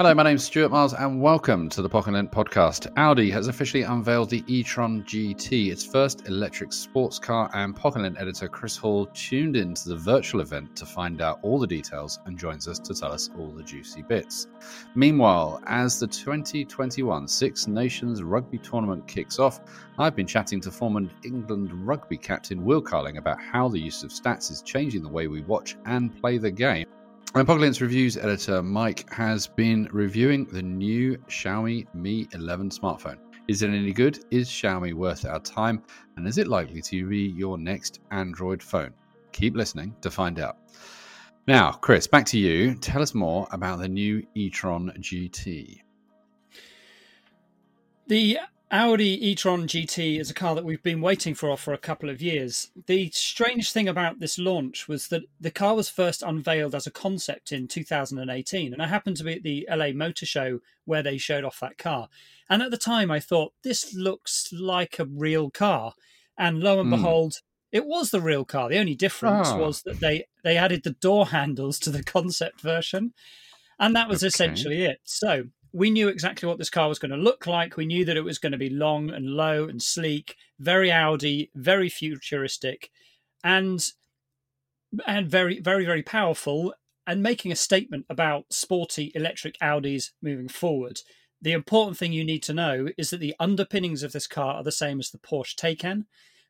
Hello, my name is Stuart Miles, and welcome to the Pocket podcast. Audi has officially unveiled the e-tron GT, its first electric sports car, and Pocket editor Chris Hall tuned into the virtual event to find out all the details and joins us to tell us all the juicy bits. Meanwhile, as the 2021 Six Nations Rugby Tournament kicks off, I've been chatting to former England rugby captain Will Carling about how the use of stats is changing the way we watch and play the game. Pocket-lint's Reviews editor Mike has been reviewing the new Xiaomi Mi 11 smartphone. Is it any good? Is Xiaomi worth our time? And is it likely to be your next Android phone? Keep listening to find out. Now, Chris, back to you. Tell us more about the new e-tron GT. The Audi e-tron GT is a car that we've been waiting for for a couple of years. The strange thing about this launch was that the car was first unveiled as a concept in 2018, and I happened to be at the LA Motor Show where they showed off that car. And at the time, I thought this looks like a real car, and lo and mm. behold, it was the real car. The only difference oh. was that they they added the door handles to the concept version, and that was okay. essentially it. So we knew exactly what this car was going to look like. We knew that it was going to be long and low and sleek, very Audi, very futuristic, and and very very very powerful, and making a statement about sporty electric Audis moving forward. The important thing you need to know is that the underpinnings of this car are the same as the Porsche Taycan.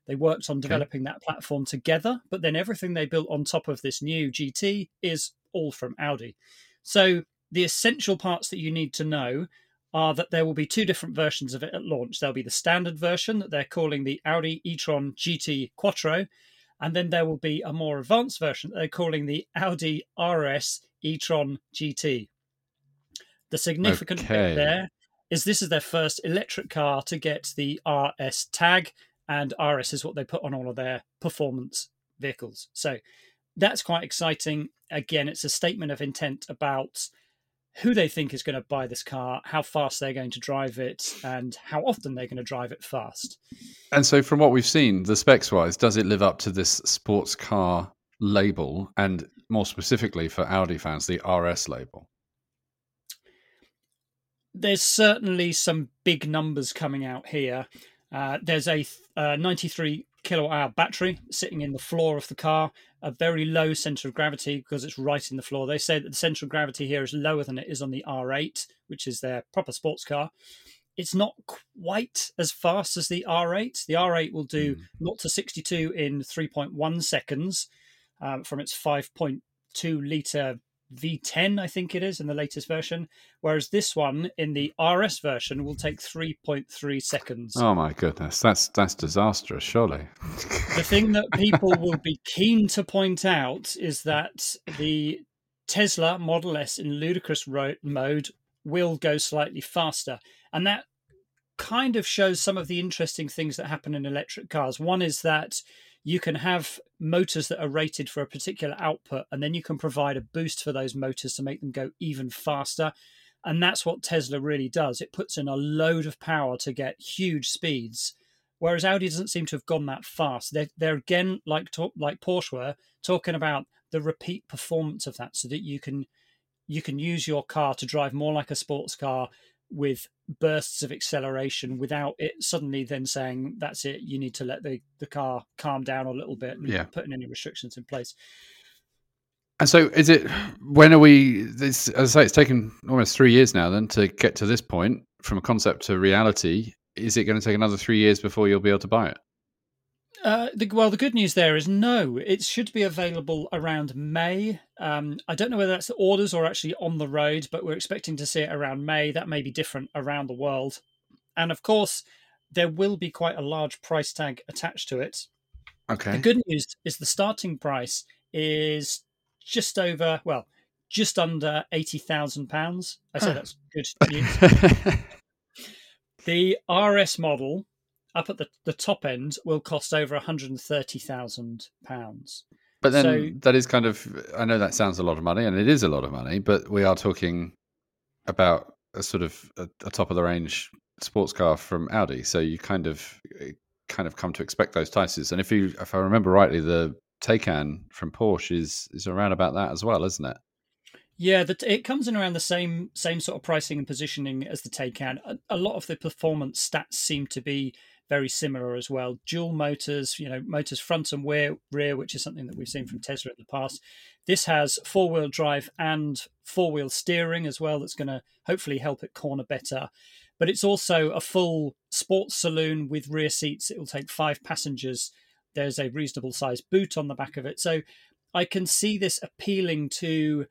They worked on developing okay. that platform together, but then everything they built on top of this new GT is all from Audi. So the essential parts that you need to know are that there will be two different versions of it at launch. There'll be the standard version that they're calling the Audi e-tron GT Quattro, and then there will be a more advanced version that they're calling the Audi RS e-tron GT. The significant okay. bit there is this is their first electric car to get the RS tag, and RS is what they put on all of their performance vehicles. So that's quite exciting. Again, it's a statement of intent about who they think is going to buy this car, how fast they're going to drive it, and how often they're going to drive it fast. And so, from what we've seen, the specs wise, does it live up to this sports car label, and more specifically for Audi fans, the RS label? There's certainly some big numbers coming out here. Uh, there's a uh, 93 kilowatt hour battery sitting in the floor of the car, a very low center of gravity because it's right in the floor. They say that the center of gravity here is lower than it is on the R8, which is their proper sports car. It's not quite as fast as the R8. The R8 will do mm. 0 to 62 in 3.1 seconds um, from its 5.2 litre V10, I think it is in the latest version, whereas this one in the RS version will take 3.3 seconds. Oh my goodness, that's that's disastrous, surely. the thing that people will be keen to point out is that the Tesla Model S in ludicrous mode will go slightly faster, and that kind of shows some of the interesting things that happen in electric cars. One is that you can have motors that are rated for a particular output, and then you can provide a boost for those motors to make them go even faster. And that's what Tesla really does. It puts in a load of power to get huge speeds, whereas Audi doesn't seem to have gone that fast. They're, they're again, like talk, like Porsche were, talking about the repeat performance of that, so that you can you can use your car to drive more like a sports car with bursts of acceleration without it suddenly then saying that's it you need to let the, the car calm down a little bit and yeah. putting any restrictions in place and so is it when are we this as i say it's taken almost three years now then to get to this point from a concept to reality is it going to take another three years before you'll be able to buy it uh, the, well, the good news there is no. It should be available around May. Um, I don't know whether that's the orders or actually on the road, but we're expecting to see it around May. That may be different around the world. And of course, there will be quite a large price tag attached to it. Okay. The good news is the starting price is just over, well, just under eighty thousand pounds. I say that's good news. the RS model up at the, the top end will cost over one hundred and thirty thousand pounds. But then So- that is kind of, I know that sounds a lot of money, and it is a lot of money, but we are talking about a sort of a, a top of the range sports car from Audi. So you kind of eh, kind of come to expect those prices. And if you, if I remember rightly, the Taycan from Porsche is is around about that as well, isn't it? Yeah, the, it comes in around the same same sort of pricing and positioning as the Taycan. A, a lot of the performance stats seem to be very similar as well. Dual motors, you know, motors front and rear, rear, which is something that we've seen from mm. Tesla in the past. This has four wheel drive and four wheel steering as well. That's going to hopefully help it corner better. But it's also a full sports saloon with rear seats. It will take five passengers. There's a reasonable sized boot on the back of it. So I can see this appealing to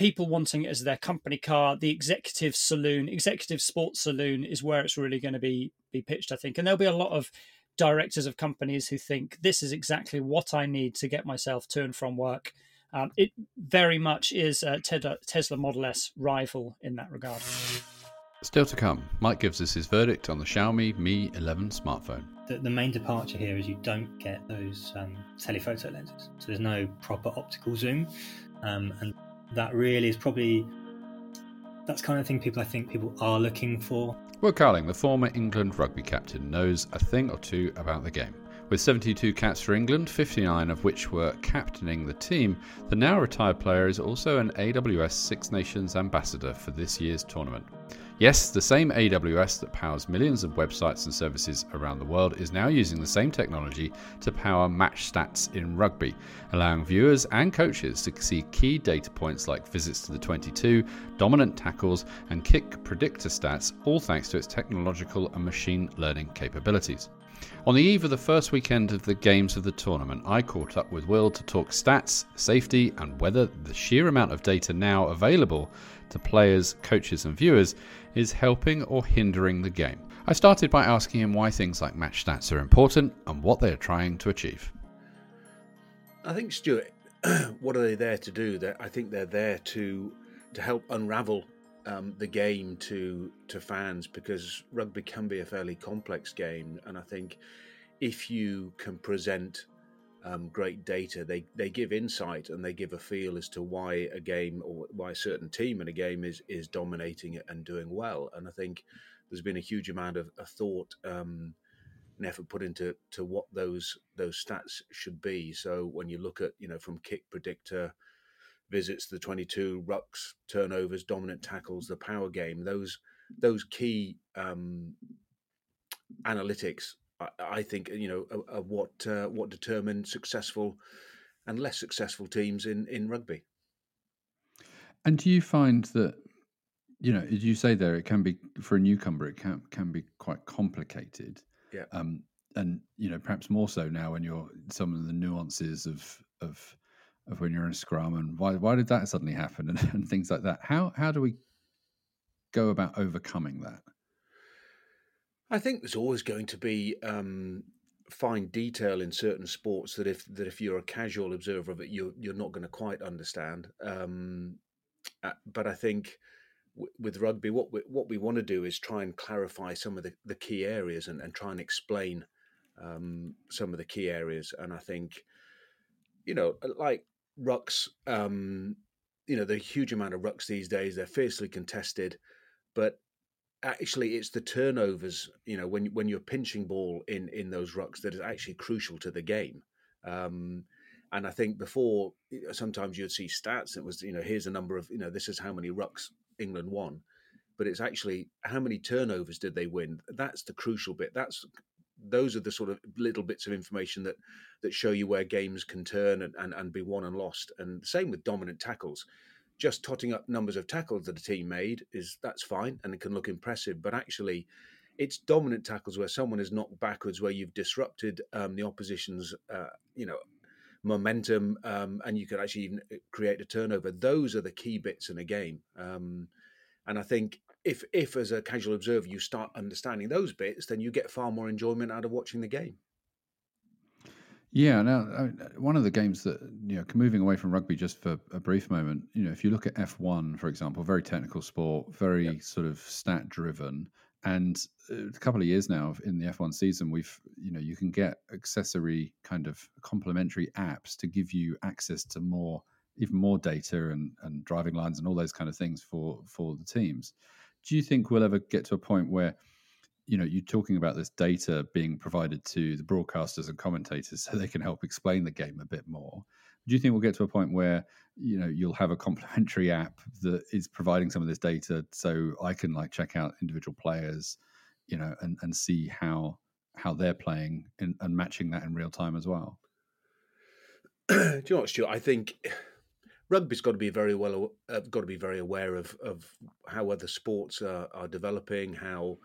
people wanting it as their company car. The executive saloon, executive sports saloon, is where it's really going to be be pitched, I think. And there'll be a lot of directors of companies who think this is exactly what I need to get myself to and from work. Um, it very much is a Tesla Model S rival in that regard. Still to come, Mike gives us his verdict on the Xiaomi Mi 11 smartphone. The, the main departure here is you don't get those um, telephoto lenses. So there's no proper optical zoom. Um, and that really is probably, that's kind of thing people I think people are looking for. Will Carling, the former England rugby captain, knows a thing or two about the game. With 72 caps for England, 59 of which were captaining the team, the now retired player is also an AWS Six Nations ambassador for this year's tournament. Yes, the same AWS that powers millions of websites and services around the world is now using the same technology to power match stats in rugby, allowing viewers and coaches to see key data points like visits to the 22, dominant tackles, and kick predictor stats, all thanks to its technological and machine learning capabilities. On the eve of the first weekend of the games of the tournament, I caught up with Will to talk stats, safety, and whether the sheer amount of data now available to players, coaches, and viewers is helping or hindering the game. I started by asking him why things like match stats are important and what they are trying to achieve. I think Stuart, what are they there to do? That I think they're there to to help unravel um, the game to to fans because rugby can be a fairly complex game, and I think if you can present um, great data, they they give insight and they give a feel as to why a game or why a certain team in a game is is dominating it and doing well. And I think there's been a huge amount of, of thought. Um, and effort put into to what those those stats should be. So when you look at you know from kick predictor, visits the 22, rucks, turnovers, dominant tackles, the power game, those those key um, analytics, I, I think you know are, are what uh, what determine successful and less successful teams in in rugby. And do you find that, you know, as you say there, it can be for a newcomer, it can can be quite complicated. Yeah. Um, and you know, perhaps more so now when you're some of the nuances of of of when you're in a scrum and why why did that suddenly happen and, and things like that. How how do we go about overcoming that? I think there's always going to be um, fine detail in certain sports that if that if you're a casual observer of it, you're you're not going to quite understand. Um, uh, but I think w- with rugby, what we, what we want to do is try and clarify some of the, the key areas and, and try and explain um, some of the key areas. And I think, you know, like rucks, um, you know, the huge amount of rucks these days. They're fiercely contested, but actually it's the turnovers you know when when you're pinching ball in in those rucks that is actually crucial to the game. Um and i think before sometimes you'd see stats it was you know here's a number of you know this is how many rucks england won but it's actually how many turnovers did they win? That's the crucial bit. That's those are the sort of little bits of information that that show you where games can turn and, and, and be won and lost. And same with dominant tackles just totting up numbers of tackles that a team made is that's fine and it can look impressive but actually it's dominant tackles where someone is knocked backwards where you've disrupted um, the opposition's uh, you know momentum um, and you could actually even create a turnover. Those are the key bits in a game um, and i think if if as a casual observer you start understanding those bits then you get far more enjoyment out of watching the game Yeah, now one of the games that you know, moving away from rugby just for a brief moment, you know, if you look at F one, for example, very technical sport, very yep. sort of stat driven, and uh, a couple of years now in the F one season, we've you know you can get accessory kind of complementary apps to give you access to more, even more data and and driving lines and all those kind of things for for the teams. Do you think we'll ever get to a point where you know you're talking about this data being provided to the broadcasters and commentators so they can help explain the game a bit more. Do you think we'll get to a point where you know you'll have a complementary app that is providing some of this data so i can like check out individual players you know and and see how how they're playing and, and matching that in real time as well? Do you know what stuart? I think rugby's got to be very well uh, got to be very aware of of how other sports are, are developing how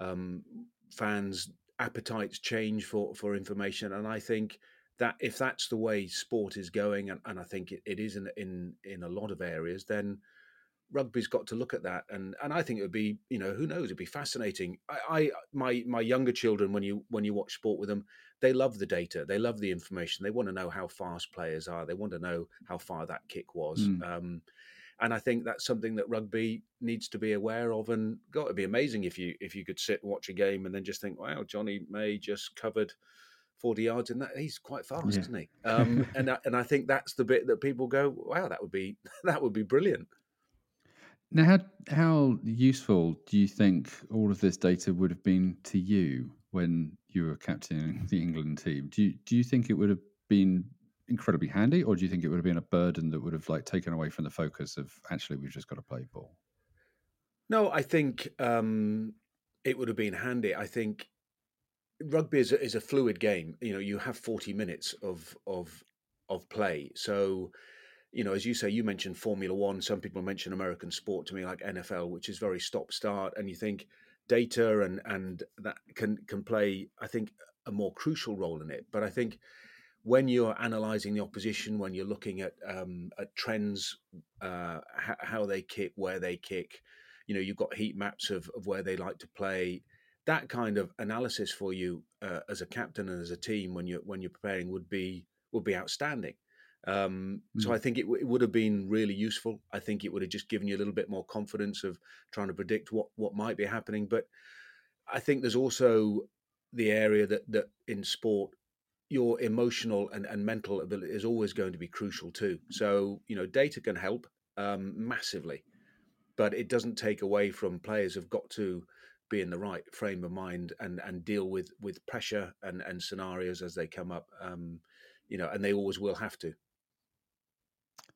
um, fans' appetites change for, for information. And I think that if that's the way sport is going, and, and I think it, it is in, in in a lot of areas, then rugby's got to look at that. And and I think it would be, you know, who knows? It'd be fascinating. I, I my my younger children, when you when you watch sport with them, they love the data, they love the information, they want to know how fast players are, they want to know how far that kick was. Mm. Um, and I think that's something that rugby needs to be aware of. And God, it'd be amazing if you if you could sit and watch a game and then just think, wow, Jonny May just covered. 40 yards and that he's quite fast yeah. isn't he um, and I, and I think that's the bit that people go wow that would be that would be brilliant now how how useful do you think all of this data would have been to you when you were captaining the England team do you do you think it would have been incredibly handy, or do you think it would have been a burden that would have like taken away from the focus of actually we've just got to play ball? No, I think um, it would have been handy. I think rugby is a, is a fluid game. You know, you have forty minutes of of of play, so you know, as you say, you mentioned Formula One. Some people mention American sport to me, like NFL, which is very stop start, and you think data and and that can can play. I think a more crucial role in it. But I think when you're analysing the opposition, when you're looking at um, at trends, uh, how, how, they kick, where they kick, you know, you've got heat maps of, of where they like to play. That kind of analysis for you uh, as a captain and as a team when you're when you're preparing would be would be outstanding. Um, mm. So I think it, w- it, would have been really useful. I think it would have just given you a little bit more confidence of trying to predict what what might be happening. But I think there's also the area that that in sport your emotional and, and mental ability is always going to be crucial too. So, you know, data can help um, massively, but it doesn't take away from players have got to be in the right frame of mind and, and deal with, with pressure and, and scenarios as they come up, um, you know, and they always will have to.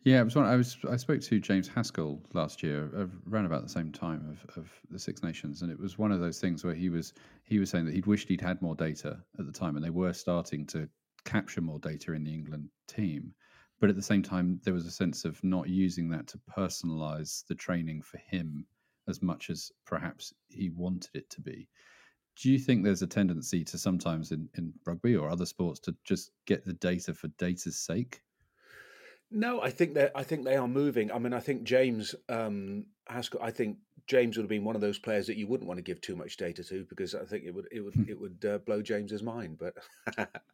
Yeah, it was. I was. I spoke to James Haskell last year, uh, around about the same time of, of the Six Nations, and it was one of those things where he was he was saying that he'd wished he'd had more data at the time, and they were starting to capture more data in the England team, but at the same time, there was a sense of not using that to personalise the training for him as much as perhaps he wanted it to be. Do you think there's a tendency to sometimes in, in rugby or other sports to just get the data for data's sake? No, I think that I think they are moving. I mean, I think James um, Haskell. I think James would have been one of those players that you wouldn't want to give too much data to because I think it would it would hmm. it would uh, blow James's mind. But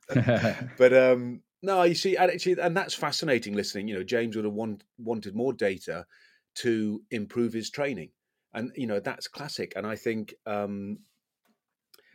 but um, no, you see, actually, and that's fascinating. Listening, you know, James would have want, wanted more data to improve his training, and you know that's classic. And I think um,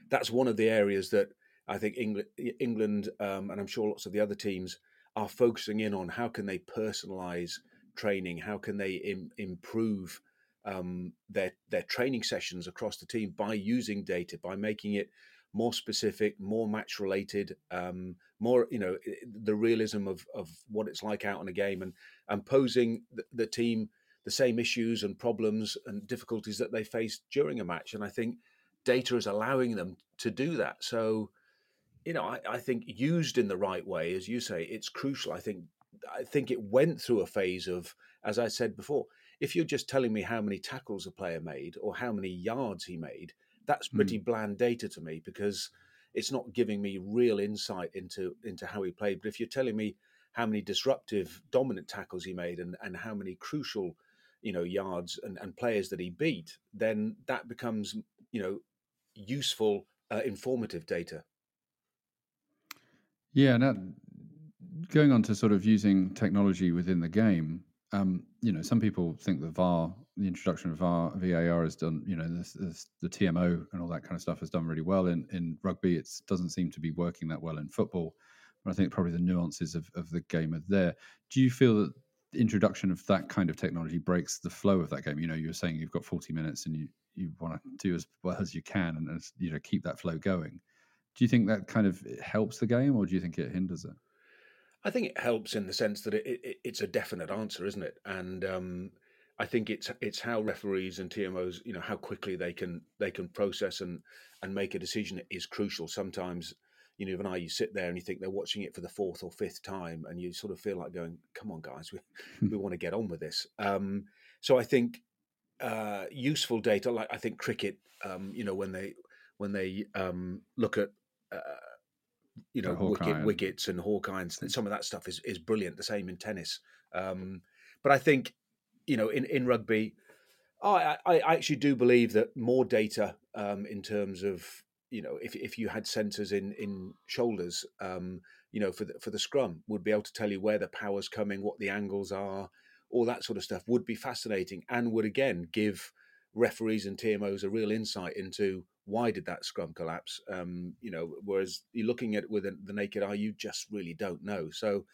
that's one of the areas that I think England, England, um, and I'm sure lots of the other teams are focusing in on how can they personalize training, how can they Im- improve um, their their training sessions across the team by using data, by making it more specific, more match related, um, more you know the realism of of what it's like out in a game, and and posing the, the team the same issues and problems and difficulties that they face during a match. And I think data is allowing them to do that. So you know, I, I, think used in the right way, as you say, it's crucial. I think I think it went through a phase of, as I said before, if you're just telling me how many tackles a player made or how many yards he made, that's pretty mm. bland data to me because it's not giving me real insight into into how he played. But if you're telling me how many disruptive, dominant tackles he made and, and how many crucial, you know, yards and, and players that he beat, then that becomes, you know, useful, uh, informative data. Yeah, now going on to sort of using technology within the game, um, you know, some people think the VAR, the introduction of VAR, VAR has done, you know, this, this, the TMO and all that kind of stuff has done really well in, in rugby. It doesn't seem to be working that well in football. But I think probably the nuances of, of the game are there. Do you feel that the introduction of that kind of technology breaks the flow of that game? You know, you were saying you've got 40 minutes and you, you want to do as well as you can and, you know, keep that flow going. Do you think that kind of helps the game or do you think it hinders it? I think it helps in the sense that it, it, it's a definite answer, isn't it? And um, I think it's it's how referees and TMOs, you know, how quickly they can they can process and and make a decision is crucial. Sometimes, you know, even I, you sit there and you think they're watching it for the fourth or fifth time, and you sort of feel like going, "Come on, guys, we we want to get on with this." Um, so I think uh, useful data, like I think cricket, um, you know, when they when they um, look at uh, you know, wicket, wickets and Hawkeye and some of that stuff is, is brilliant. The same in tennis. Um, but I think, you know, in, in rugby, I, I actually do believe that more data um, in terms of, you know, if, if you had sensors in, in shoulders, um, you know, for the, for the scrum would be able to tell you where the power's coming, what the angles are, all that sort of stuff would be fascinating and would again give referees and TMOs a real insight into why did that scrum collapse? Um, you know, whereas you're looking at it with the naked eye, you just really don't know. So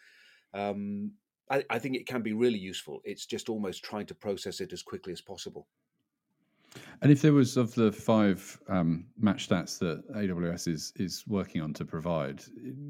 um, I, I, think it can be really useful. It's just almost trying to process it as quickly as possible. And if there was of the five um, match stats that AWS is is working on to provide,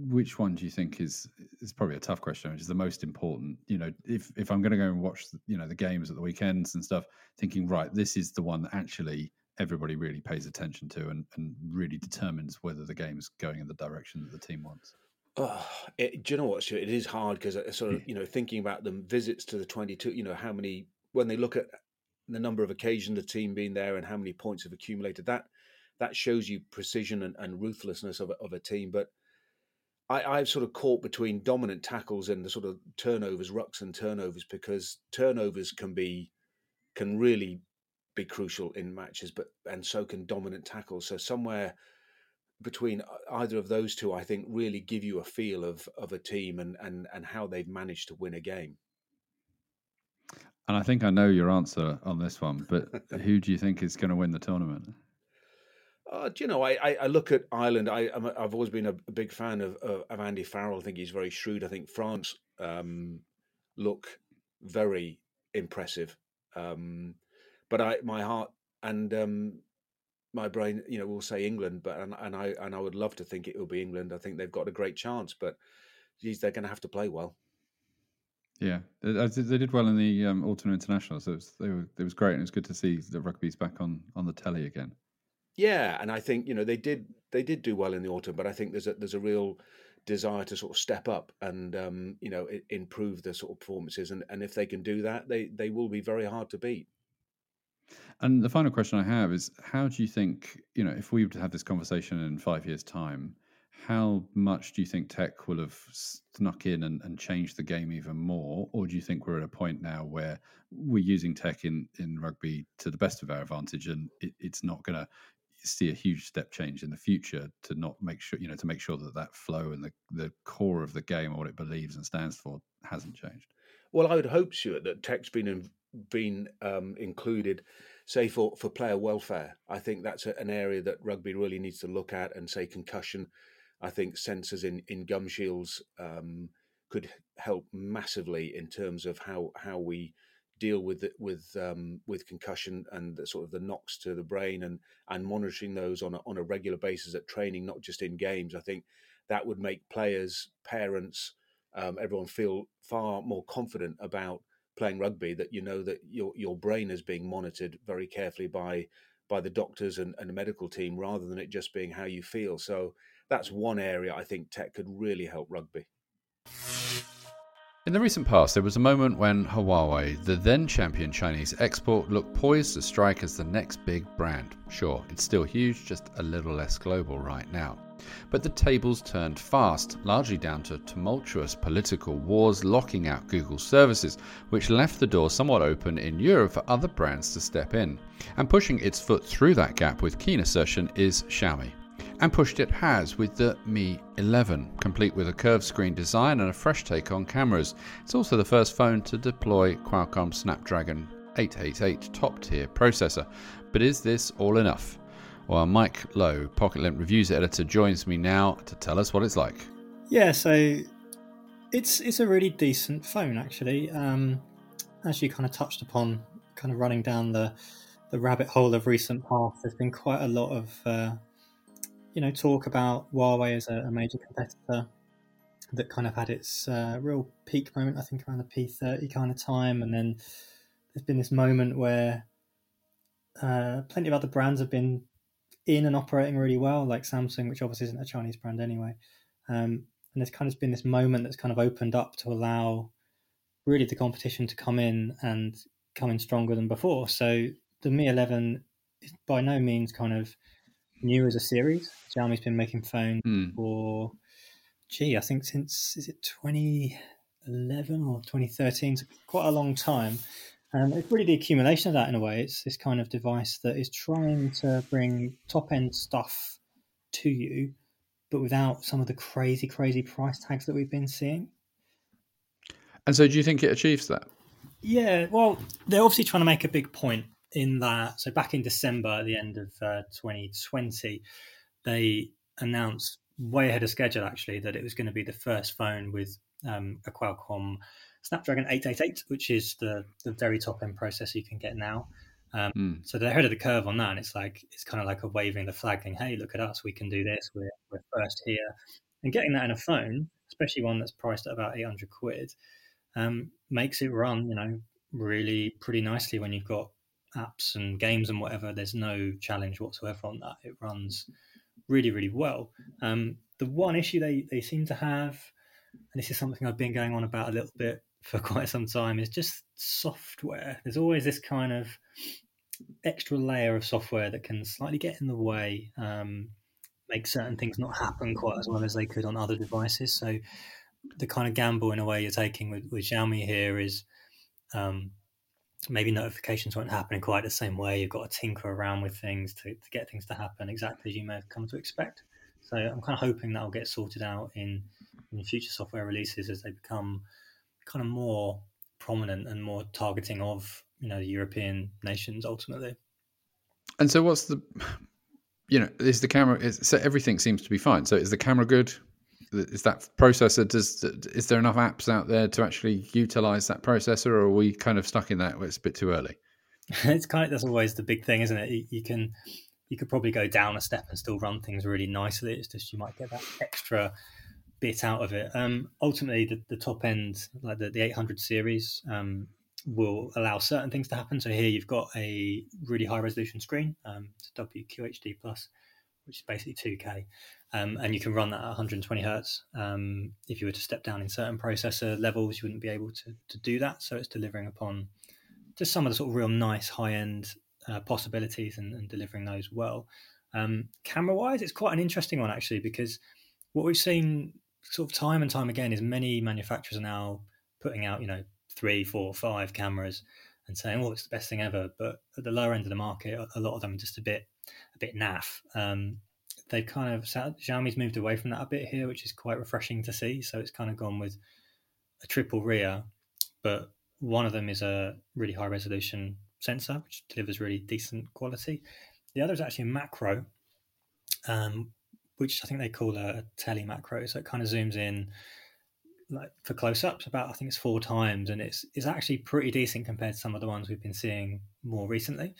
which one do you think is is probably a tough question, which is the most important? You know, if if I'm going to go and watch, you know, the games at the weekends and stuff, thinking right, this is the one that actually everybody really pays attention to and, and really determines whether the game's going in the direction that the team wants? Oh, it, do you know what, Stuart? It is hard because uh, sort of, you know, thinking about them visits to the 22, you know, how many, when they look at the number of occasions the team being there and how many points have accumulated, that that shows you precision and, and ruthlessness of a, of a team. But I, I've sort of caught between dominant tackles and the sort of turnovers, rucks and turnovers, because turnovers can be, can really be crucial in matches, but and so can dominant tackles. So somewhere between either of those two, I think, really give you a feel of of a team and and and how they've managed to win a game. And I think I know your answer on this one, but who do you think is going to win the tournament? Uh, do you know, I, I, look at Ireland. I, i have always been a, a big fan of, of, of, Andy Farrell. I think he's very shrewd. I think France um, look very impressive. Um, but I my heart and um, my brain, you know, will say England, but and, and I and I would love to think it will be England. I think they've got a great chance, but geez, they're going to have to play well. Yeah, they, they did well in the um, autumn international, so it was, were, it was great, and it's good to see the rugby's back on on the telly again. Yeah, and I think you know they did they did do well in the autumn, but I think there's a there's a real desire to sort of step up and um, you know improve the sort of performances, and, and if they can do that, they they will be very hard to beat. And the final question I have is how do you think, you know, if we were to have this conversation in five years' time, how much do you think tech will have snuck in and, and changed the game even more? Or do you think we're at a point now where we're using tech in, in rugby to the best of our advantage and it, it's not going to see a huge step change in the future to not make sure, you know, to make sure that that flow and the, the core of the game or what it believes and stands for hasn't changed? Well, I would hope, Stuart, that tech's been in, been um, included say for, for player welfare, I think that's an area that rugby really needs to look at and say concussion. I think sensors in, in gum shields um, could help massively in terms of how, how we deal with it, with um, with concussion and the, sort of the knocks to the brain and and monitoring those on a, on a regular basis at training, not just in games. I think that would make players, parents, um, everyone feel far more confident about playing rugby that you know that your your brain is being monitored very carefully by by the doctors and, and the medical team rather than it just being how you feel. So that's one area I think tech could really help rugby. In the recent past, there was a moment when Huawei, the then champion Chinese export, looked poised to strike as the next big brand. Sure, it's still huge, just a little less global right now. But the tables turned fast, largely down to tumultuous political wars locking out Google services, which left the door somewhat open in Europe for other brands to step in. And pushing its foot through that gap with keen assertion is Xiaomi. And pushed it has with the Mi 11, complete with a curved screen design and a fresh take on cameras. It's also the first phone to deploy Qualcomm Snapdragon 888 top tier processor. But is this all enough? Well, Mike Lowe, Pocket PocketLint reviews editor, joins me now to tell us what it's like. Yeah, so it's it's a really decent phone actually. Um, as you kind of touched upon, kind of running down the the rabbit hole of recent past, there's been quite a lot of uh, you know talk about Huawei as a, a, major competitor that kind of had its uh, real peak moment, I think, around the P30 kind of time, and then there's been this moment where uh, plenty of other brands have been in and operating really well, like Samsung, which obviously isn't a Chinese brand anyway. Um, and there's kind of been this moment that's kind of opened up to allow really the competition to come in and come in stronger than before. So the Mi 11 is by no means kind of new as a series. Xiaomi's been making phones mm. for, gee, I think since is it 2011 or 2013, so quite a long time. Um, it's really the accumulation of that in a way. It's this kind of device that is trying to bring top end stuff to you, but without some of the crazy, crazy price tags that we've been seeing. And so, do you think it achieves that? Yeah, well, they're obviously trying to make a big point in that. So, back in December, at the end of uh, 2020, they announced way ahead of schedule actually that it was going to be the first phone with um, a Qualcomm Snapdragon 888, which is the the very top end processor you can get now. Um, mm. So they're ahead of the curve on that, and it's like it's kind of like a waving the flag, thing. "Hey, look at us, we can do this. We're we're first here." And getting that in a phone, especially one that's priced at about 800 quid, um, makes it run, you know, really pretty nicely when you've got apps and games and whatever. There's no challenge whatsoever on that. It runs really, really well. Um, the one issue they, they seem to have, and this is something I've been going on about a little bit for quite some time, is just software. There's always this kind of extra layer of software that can slightly get in the way, um, make certain things not happen quite as well as they could on other devices. So the kind of gamble in a way you're taking with, with Xiaomi here is um, maybe notifications won't happen in quite the same way. You've got to tinker around with things to, to get things to happen exactly as you may have come to expect. So I'm kind of hoping that will get sorted out in, in future software releases as they become kind of more prominent and more targeting of you know the European nations ultimately. And so, what's the you know is the camera? Is, so everything seems to be fine. So is the camera good? is that processor does is there enough apps out there to actually utilize that processor or are we kind of stuck in that where it's a bit too early it's kind of that's always the big thing isn't it you, you, can you could probably go down a step and still run things really nicely it's just you might get that extra bit out of it um, ultimately the, the, top end like the, the 800 series um, will allow certain things to happen so here you've got a really high resolution screen um, wqhd plus which is basically 2k um, and you can run that at 120 hertz. Um, if you were to step down in certain processor levels, you wouldn't be able to, to do that. So it's delivering upon just some of the sort of real nice high end uh, possibilities and, and, delivering those well. Um, camera wise, it's quite an interesting one actually because what we've seen sort of time and time again is many manufacturers are now putting out you know three, four, five cameras and saying, "Oh, it's the best thing ever." But at the lower end of the market, a lot of them are just a bit a bit naff. Um, they've kind of Xiaomi's moved away from that a bit here, which is quite refreshing to see. So it's kind of gone with a triple rear, but one of them is a really high resolution sensor, which delivers really decent quality. The other is actually a macro, um, which I think they call a tele macro. So it kind of zooms in like for close ups about I think it's four times, and it's it's actually pretty decent compared to some of the ones we've been seeing more recently.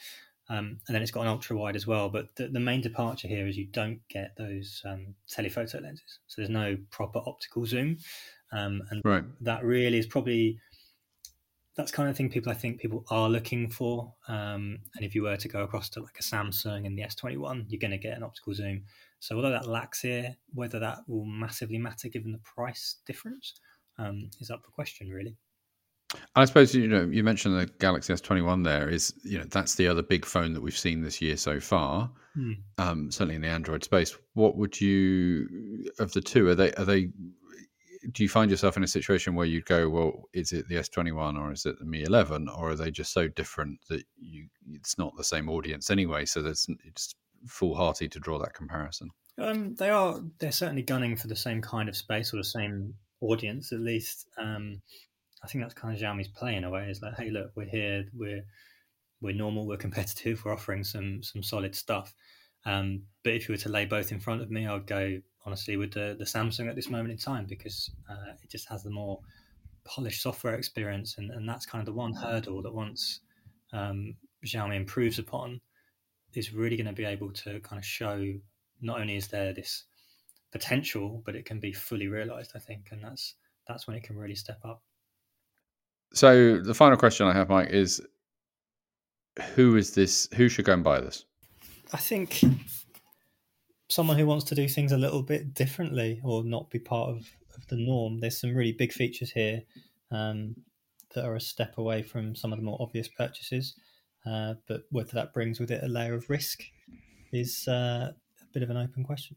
Um, and then it's got an ultra wide as well. But the, the, main departure here is you don't get those um, telephoto lenses. So there's no proper optical zoom. Um, and right. that really is probably that's kind of thing people I think people are looking for. Um, and if you were to go across to like a Samsung and the S21, you're going to get an optical zoom. So although that lacks here, whether that will massively matter given the price difference um, is up for question, really. I suppose you know you mentioned the Galaxy S21. There is you know that's the other big phone that we've seen this year so far. Hmm. Um, certainly in the Android space. What would you of the two? Are they are they? Do you find yourself in a situation where you'd go, well, is it the S21 or is it the Mi 11, or are they just so different that you it's not the same audience anyway? So there's it's foolhardy to draw that comparison. Um, they are. They're certainly gunning for the same kind of space or the same audience, at least. Um, I think that's kind of Xiaomi's play in a way. Is like, hey, look, we're here. We're we're normal. We're competitive. We're offering some some solid stuff. Um, but if you were to lay both in front of me, I would go honestly with the the Samsung at this moment in time because uh, it just has the more polished software experience, and, and that's kind of the one hurdle that once um, Xiaomi improves upon is really going to be able to kind of show not only is there this potential, but it can be fully realized. I think, and that's that's when it can really step up. So the final question I have, Mike, is who is this? Who should go and buy this? I think someone who wants to do things a little bit differently or not be part of, of the norm. There's some really big features here um, that are a step away from some of the more obvious purchases. Uh, but whether that brings with it a layer of risk is uh, a bit of an open question.